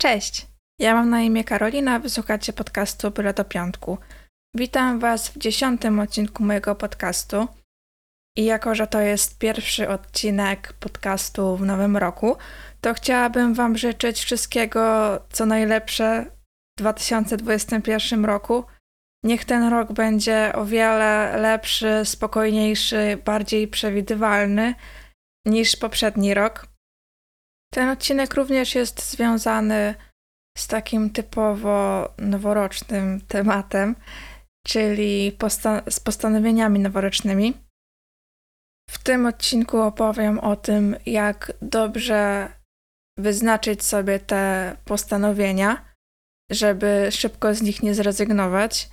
Cześć! Ja mam na imię Karolina, wysłuchacie podcastu Byle do Piątku. Witam Was w dziesiątym odcinku mojego podcastu. I jako, że to jest pierwszy odcinek podcastu w nowym roku, to chciałabym Wam życzyć wszystkiego, co najlepsze w 2021 roku. Niech ten rok będzie o wiele lepszy, spokojniejszy, bardziej przewidywalny niż poprzedni rok. Ten odcinek również jest związany z takim typowo noworocznym tematem, czyli posta- z postanowieniami noworocznymi. W tym odcinku opowiem o tym, jak dobrze wyznaczyć sobie te postanowienia, żeby szybko z nich nie zrezygnować,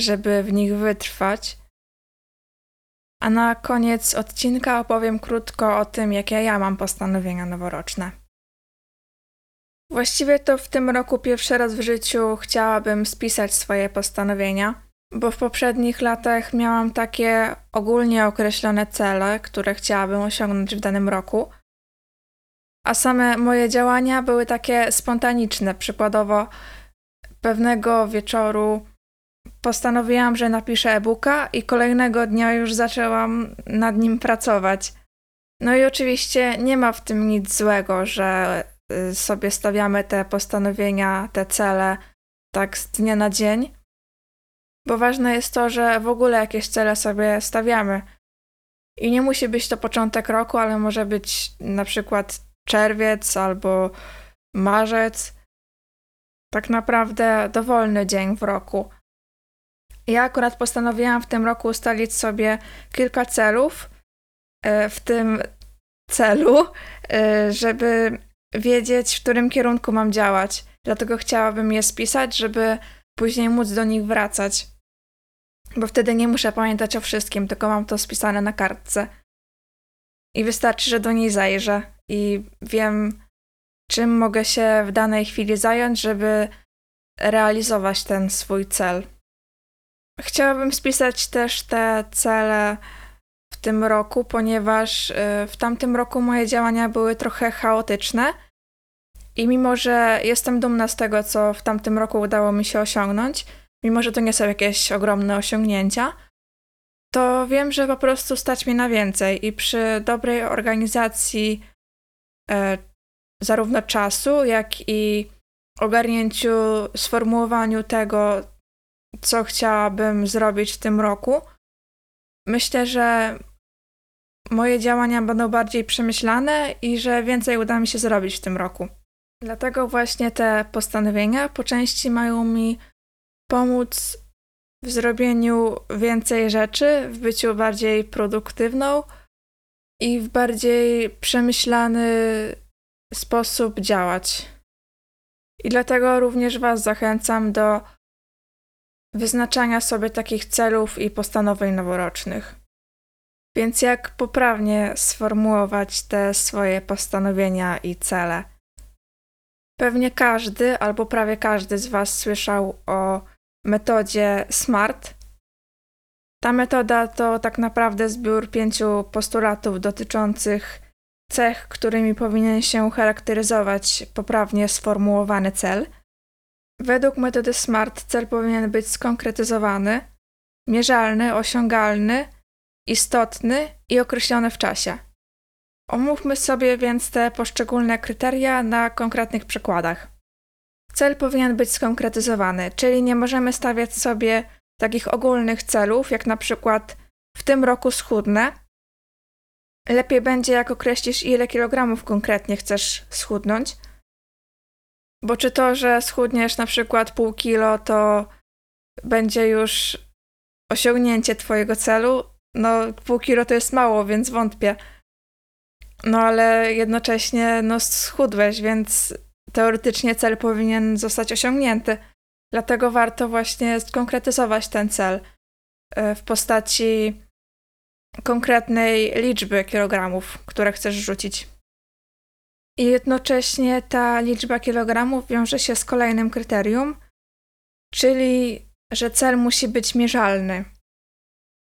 żeby w nich wytrwać. A na koniec odcinka opowiem krótko o tym, jakie ja mam postanowienia noworoczne. Właściwie to w tym roku pierwszy raz w życiu chciałabym spisać swoje postanowienia, bo w poprzednich latach miałam takie ogólnie określone cele, które chciałabym osiągnąć w danym roku. A same moje działania były takie spontaniczne. Przykładowo, pewnego wieczoru postanowiłam, że napiszę e-booka i kolejnego dnia już zaczęłam nad nim pracować. No i oczywiście nie ma w tym nic złego, że y, sobie stawiamy te postanowienia, te cele tak z dnia na dzień, bo ważne jest to, że w ogóle jakieś cele sobie stawiamy. I nie musi być to początek roku, ale może być na przykład czerwiec albo marzec. Tak naprawdę dowolny dzień w roku. Ja akurat postanowiłam w tym roku ustalić sobie kilka celów, e, w tym celu, e, żeby wiedzieć, w którym kierunku mam działać. Dlatego chciałabym je spisać, żeby później móc do nich wracać. Bo wtedy nie muszę pamiętać o wszystkim, tylko mam to spisane na kartce. I wystarczy, że do niej zajrzę i wiem, czym mogę się w danej chwili zająć, żeby realizować ten swój cel. Chciałabym spisać też te cele w tym roku, ponieważ y, w tamtym roku moje działania były trochę chaotyczne. I mimo, że jestem dumna z tego, co w tamtym roku udało mi się osiągnąć, mimo że to nie są jakieś ogromne osiągnięcia, to wiem, że po prostu stać mi na więcej i przy dobrej organizacji e, zarówno czasu, jak i ogarnięciu, sformułowaniu tego, co chciałabym zrobić w tym roku. Myślę, że moje działania będą bardziej przemyślane i że więcej uda mi się zrobić w tym roku. Dlatego właśnie te postanowienia po części mają mi pomóc w zrobieniu więcej rzeczy, w byciu bardziej produktywną i w bardziej przemyślany sposób działać. I dlatego również Was zachęcam do wyznaczania sobie takich celów i postanowień noworocznych. Więc jak poprawnie sformułować te swoje postanowienia i cele? Pewnie każdy albo prawie każdy z Was słyszał o metodzie SMART. Ta metoda to tak naprawdę zbiór pięciu postulatów dotyczących cech, którymi powinien się charakteryzować poprawnie sformułowany cel – Według metody SMART cel powinien być skonkretyzowany, mierzalny, osiągalny, istotny i określony w czasie. Omówmy sobie więc te poszczególne kryteria na konkretnych przykładach. Cel powinien być skonkretyzowany, czyli nie możemy stawiać sobie takich ogólnych celów, jak na przykład w tym roku schudnę. Lepiej będzie, jak określisz, ile kilogramów konkretnie chcesz schudnąć, bo czy to, że schudniesz na przykład pół kilo, to będzie już osiągnięcie twojego celu? No, pół kilo to jest mało, więc wątpię. No, ale jednocześnie, no, schudłeś, więc teoretycznie cel powinien zostać osiągnięty. Dlatego warto właśnie skonkretyzować ten cel e, w postaci konkretnej liczby kilogramów, które chcesz rzucić. I jednocześnie ta liczba kilogramów wiąże się z kolejnym kryterium, czyli że cel musi być mierzalny.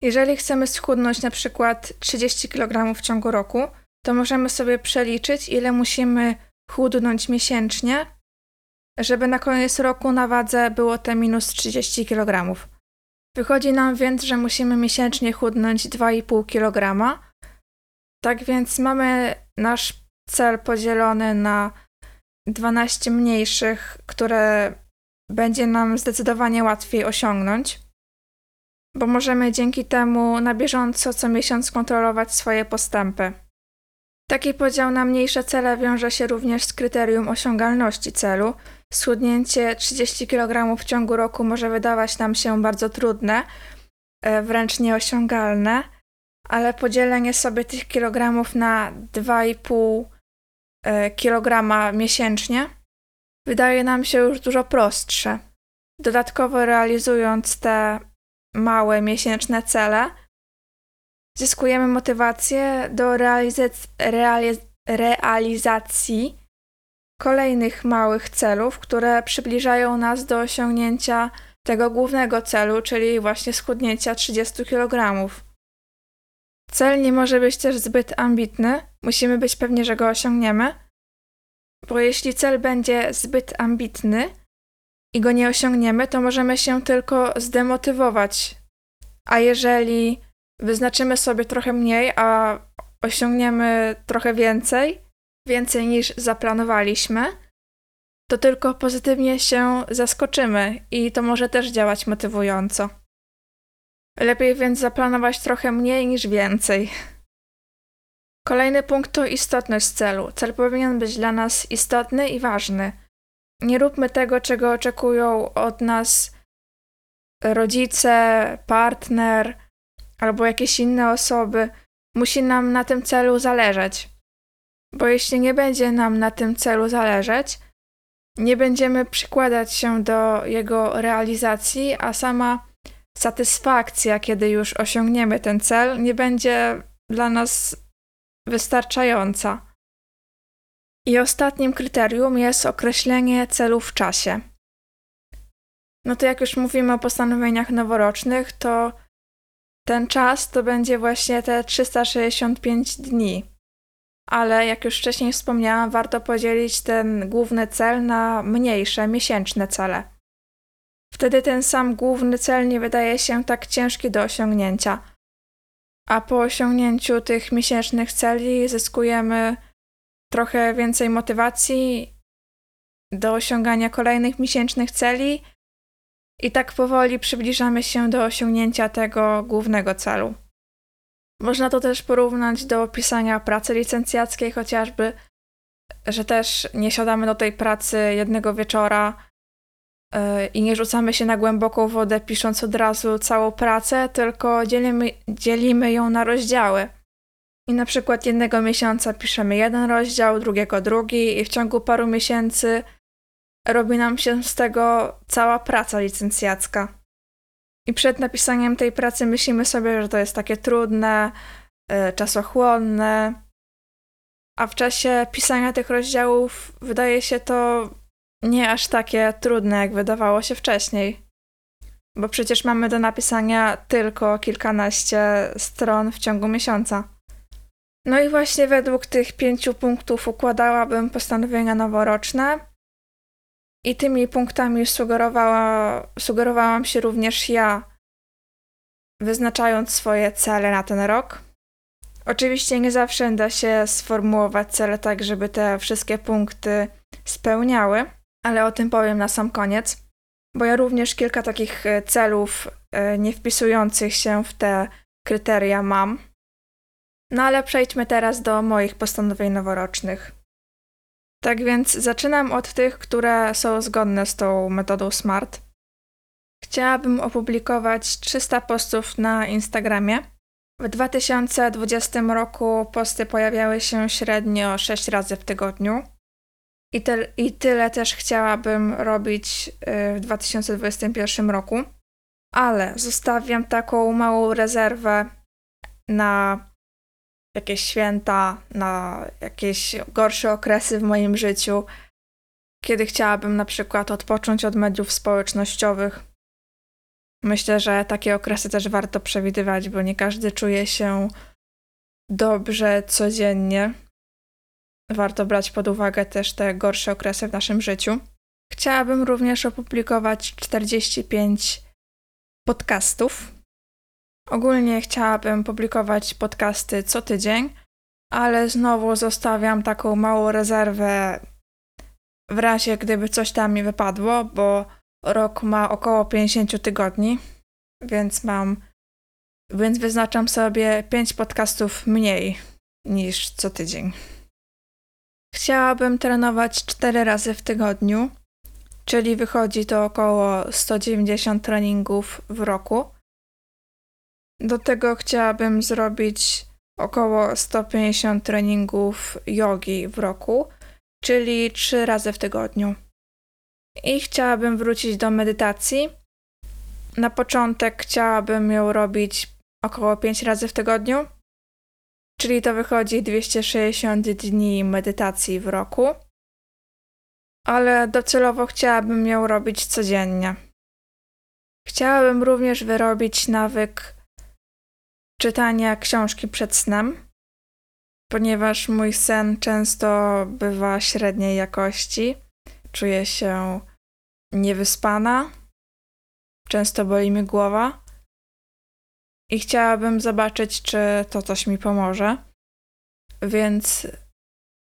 Jeżeli chcemy schudnąć na przykład 30 kg w ciągu roku, to możemy sobie przeliczyć, ile musimy chudnąć miesięcznie, żeby na koniec roku na wadze było te minus 30 kg. Wychodzi nam więc, że musimy miesięcznie chudnąć 2,5 kg. Tak więc mamy nasz cel podzielony na 12 mniejszych, które będzie nam zdecydowanie łatwiej osiągnąć, bo możemy dzięki temu na bieżąco co miesiąc kontrolować swoje postępy. Taki podział na mniejsze cele wiąże się również z kryterium osiągalności celu. Schudnięcie 30 kg w ciągu roku może wydawać nam się bardzo trudne, e, wręcz nieosiągalne, ale podzielenie sobie tych kilogramów na 2,5 e, kg miesięcznie wydaje nam się już dużo prostsze. Dodatkowo realizując te małe miesięczne cele, zyskujemy motywację do realizac- realiz- realizacji kolejnych małych celów, które przybliżają nas do osiągnięcia tego głównego celu, czyli właśnie schudnięcia 30 kg. Cel nie może być też zbyt ambitny, musimy być pewni, że go osiągniemy, bo jeśli cel będzie zbyt ambitny i go nie osiągniemy, to możemy się tylko zdemotywować. A jeżeli wyznaczymy sobie trochę mniej, a osiągniemy trochę więcej, więcej niż zaplanowaliśmy, to tylko pozytywnie się zaskoczymy i to może też działać motywująco. Lepiej więc zaplanować trochę mniej niż więcej. Kolejny punkt to istotność celu. Cel powinien być dla nas istotny i ważny. Nie róbmy tego, czego oczekują od nas rodzice, partner albo jakieś inne osoby. Musi nam na tym celu zależeć. Bo jeśli nie będzie nam na tym celu zależeć, nie będziemy przykładać się do jego realizacji, a sama satysfakcja, kiedy już osiągniemy ten cel, nie będzie dla nas wystarczająca. I ostatnim kryterium jest określenie celu w czasie. No to jak już mówimy o postanowieniach noworocznych, to ten czas to będzie właśnie te 365 dni. Ale jak już wcześniej wspomniałam, warto podzielić ten główny cel na mniejsze, miesięczne cele. Wtedy ten sam główny cel nie wydaje się tak ciężki do osiągnięcia. A po osiągnięciu tych miesięcznych celi zyskujemy trochę więcej motywacji do osiągania kolejnych miesięcznych celi i tak powoli przybliżamy się do osiągnięcia tego głównego celu. Można to też porównać do pisania pracy licencjackiej, chociażby, że też nie siadamy do tej pracy jednego wieczora i nie rzucamy się na głęboką wodę, pisząc od razu całą pracę, tylko dzielimy, dzielimy ją na rozdziały. I na przykład jednego miesiąca piszemy jeden rozdział, drugiego drugi, i w ciągu paru miesięcy robi nam się z tego cała praca licencjacka. I przed napisaniem tej pracy myślimy sobie, że to jest takie trudne, yy, czasochłonne, a w czasie pisania tych rozdziałów wydaje się to nie aż takie trudne, jak wydawało się wcześniej. Bo przecież mamy do napisania tylko kilkanaście stron w ciągu miesiąca. No i właśnie według tych pięciu punktów układałabym postanowienia noworoczne. I tymi punktami sugerowała, sugerowałam się również ja, wyznaczając swoje cele na ten rok. Oczywiście nie zawsze da się sformułować cele tak, żeby te wszystkie punkty spełniały, ale o tym powiem na sam koniec, bo ja również kilka takich e, celów e, nie wpisujących się w te kryteria mam. No ale przejdźmy teraz do moich postanowień noworocznych. Tak więc zaczynam od tych, które są zgodne z tą metodą SMART. Chciałabym opublikować 300 postów na Instagramie. W 2020 roku posty pojawiały się średnio 6 razy w tygodniu. I, te, I tyle też chciałabym robić y, w 2021 roku. Ale zostawiam taką małą rezerwę na jakieś święta, na jakieś gorsze okresy w moim życiu, kiedy chciałabym na przykład odpocząć od mediów społecznościowych. Myślę, że takie okresy też warto przewidywać, bo nie każdy czuje się dobrze codziennie. Warto brać pod uwagę też te gorsze okresy w naszym życiu. Chciałabym również opublikować 45 podcastów. Ogólnie chciałabym publikować podcasty co tydzień, ale znowu zostawiam taką małą rezerwę w razie gdyby coś tam mi wypadło, bo rok ma około 50 tygodni, więc mam więc wyznaczam sobie 5 podcastów mniej niż co tydzień. Chciałabym trenować 4 razy w tygodniu, czyli wychodzi to około 190 treningów w roku. Do tego chciałabym zrobić około 150 treningów jogi w roku, czyli 3 razy w tygodniu. I chciałabym wrócić do medytacji. Na początek chciałabym ją robić około 5 razy w tygodniu, czyli to wychodzi 260 dni medytacji w roku, ale docelowo chciałabym ją robić codziennie. Chciałabym również wyrobić nawyk czytania książki przed snem, ponieważ mój sen często bywa średniej jakości. Czuję się niewyspana, często boli mi głowa i chciałabym zobaczyć, czy to coś mi pomoże. Więc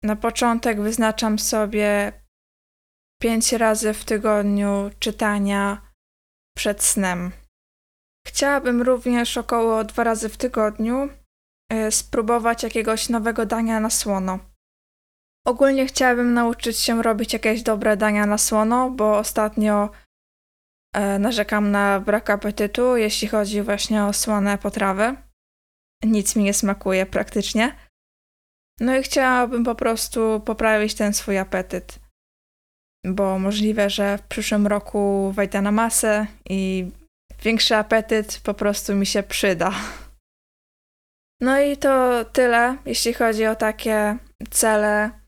na początek wyznaczam sobie pięć razy w tygodniu czytania przed snem. Chciałabym również około dwa razy w tygodniu y, spróbować jakiegoś nowego dania na słono. Ogólnie chciałabym nauczyć się robić jakieś dobre dania na słono, bo ostatnio narzekam na brak apetytu, jeśli chodzi właśnie o słone potrawy. Nic mi nie smakuje praktycznie. No i chciałabym po prostu poprawić ten swój apetyt. Bo możliwe, że w przyszłym roku wejdę na masę i większy apetyt po prostu mi się przyda. No i to tyle, jeśli chodzi o takie cele E,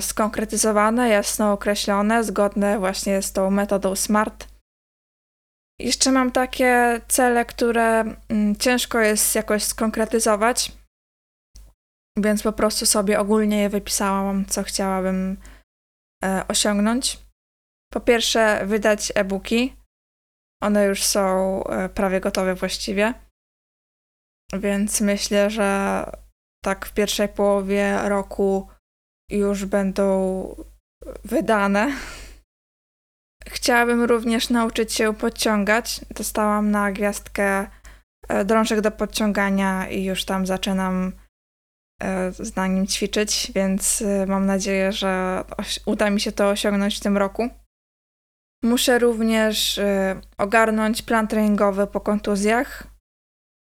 skonkretyzowane, jasno określone, zgodne właśnie z tą metodą SMART. Jeszcze mam takie cele, które mm, ciężko jest jakoś skonkretyzować, więc po prostu sobie ogólnie je wypisałam, co chciałabym e, osiągnąć. Po pierwsze, wydać e-booki. One już są e, prawie gotowe właściwie. Więc myślę, że tak w pierwszej połowie roku już będą wydane. Chciałabym również nauczyć się podciągać. Dostałam na gwiazdkę e, drążek do podciągania i już tam zaczynam e, z nim ćwiczyć, więc e, mam nadzieję, że uda mi się to osiągnąć w tym roku. Muszę również ogarnąć plan treningowy po kontuzjach.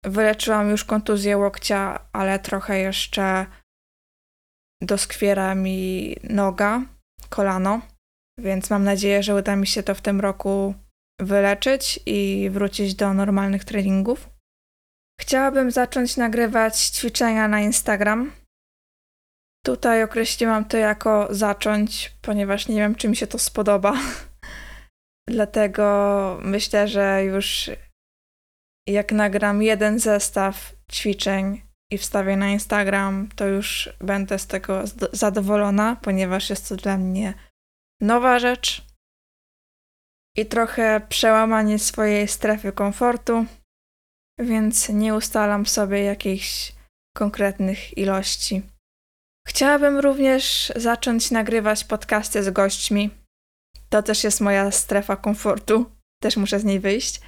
Wyleczyłam już kontuzję łokcia, ale trochę jeszcze doskwiera mi noga, kolano, więc mam nadzieję, że uda mi się to w tym roku wyleczyć i wrócić do normalnych treningów. Chciałabym zacząć nagrywać ćwiczenia na Instagram. Tutaj określiłam to jako zacząć, ponieważ nie wiem, czy mi się to spodoba. Dlatego myślę, że już jak nagram jeden zestaw ćwiczeń i wstawię na Instagram, to już będę z tego zadowolona, ponieważ jest to dla mnie nowa rzecz i trochę przełamanie swojej strefy komfortu, więc nie ustalam sobie jakichś konkretnych ilości. Chciałabym również zacząć nagrywać podcasty z gośćmi. To też jest moja strefa komfortu, też muszę z niej wyjść.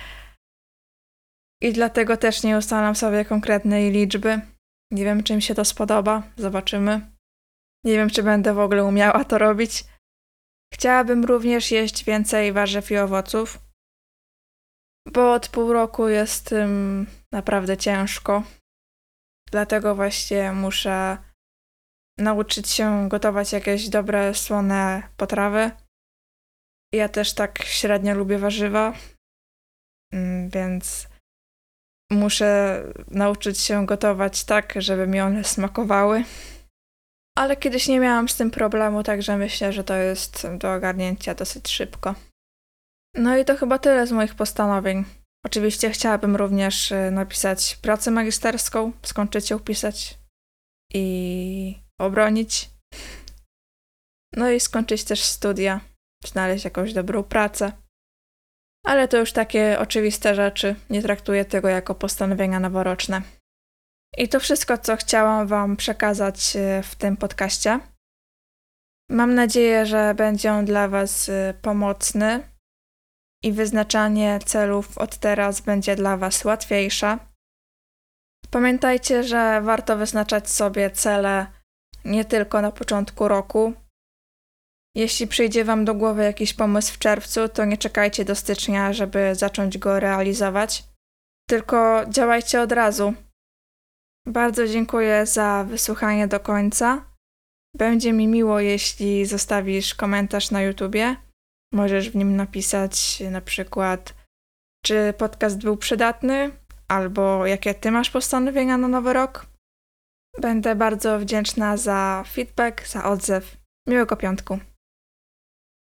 I dlatego też nie ustalam sobie konkretnej liczby. Nie wiem, czy mi się to spodoba. Zobaczymy. Nie wiem, czy będę w ogóle umiała to robić. Chciałabym również jeść więcej warzyw i owoców, bo od pół roku jest tym naprawdę ciężko. Dlatego właśnie muszę nauczyć się gotować jakieś dobre, słone potrawy. Ja też tak średnio lubię warzywa, mm, więc muszę nauczyć się gotować tak, żeby mi one smakowały. Ale kiedyś nie miałam z tym problemu, także myślę, że to jest do ogarnięcia dosyć szybko. No i to chyba tyle z moich postanowień. Oczywiście chciałabym również y, napisać pracę magisterską, skończyć ją pisać i obronić. No i skończyć też studia. znaleźć jakąś dobrą pracę. Ale to już takie oczywiste rzeczy, nie traktuję tego jako postanowienia noworoczne. I to wszystko, co chciałam Wam przekazać e, w tym podcaście. Mam nadzieję, że będzie on dla Was e, pomocny i wyznaczanie celów od teraz będzie dla Was łatwiejsze. Pamiętajcie, że warto wyznaczać sobie cele nie tylko na początku roku. Jeśli przyjdzie Wam do głowy jakiś pomysł w czerwcu, to nie czekajcie do stycznia, żeby zacząć go realizować, tylko działajcie od razu. Bardzo dziękuję za wysłuchanie do końca. Będzie mi miło, jeśli zostawisz komentarz na YouTubie. Możesz w nim napisać na przykład, czy podcast był przydatny, albo jakie ty masz postanowienia na nowy rok. Będę bardzo wdzięczna za feedback, za odzew. Miłego piątku.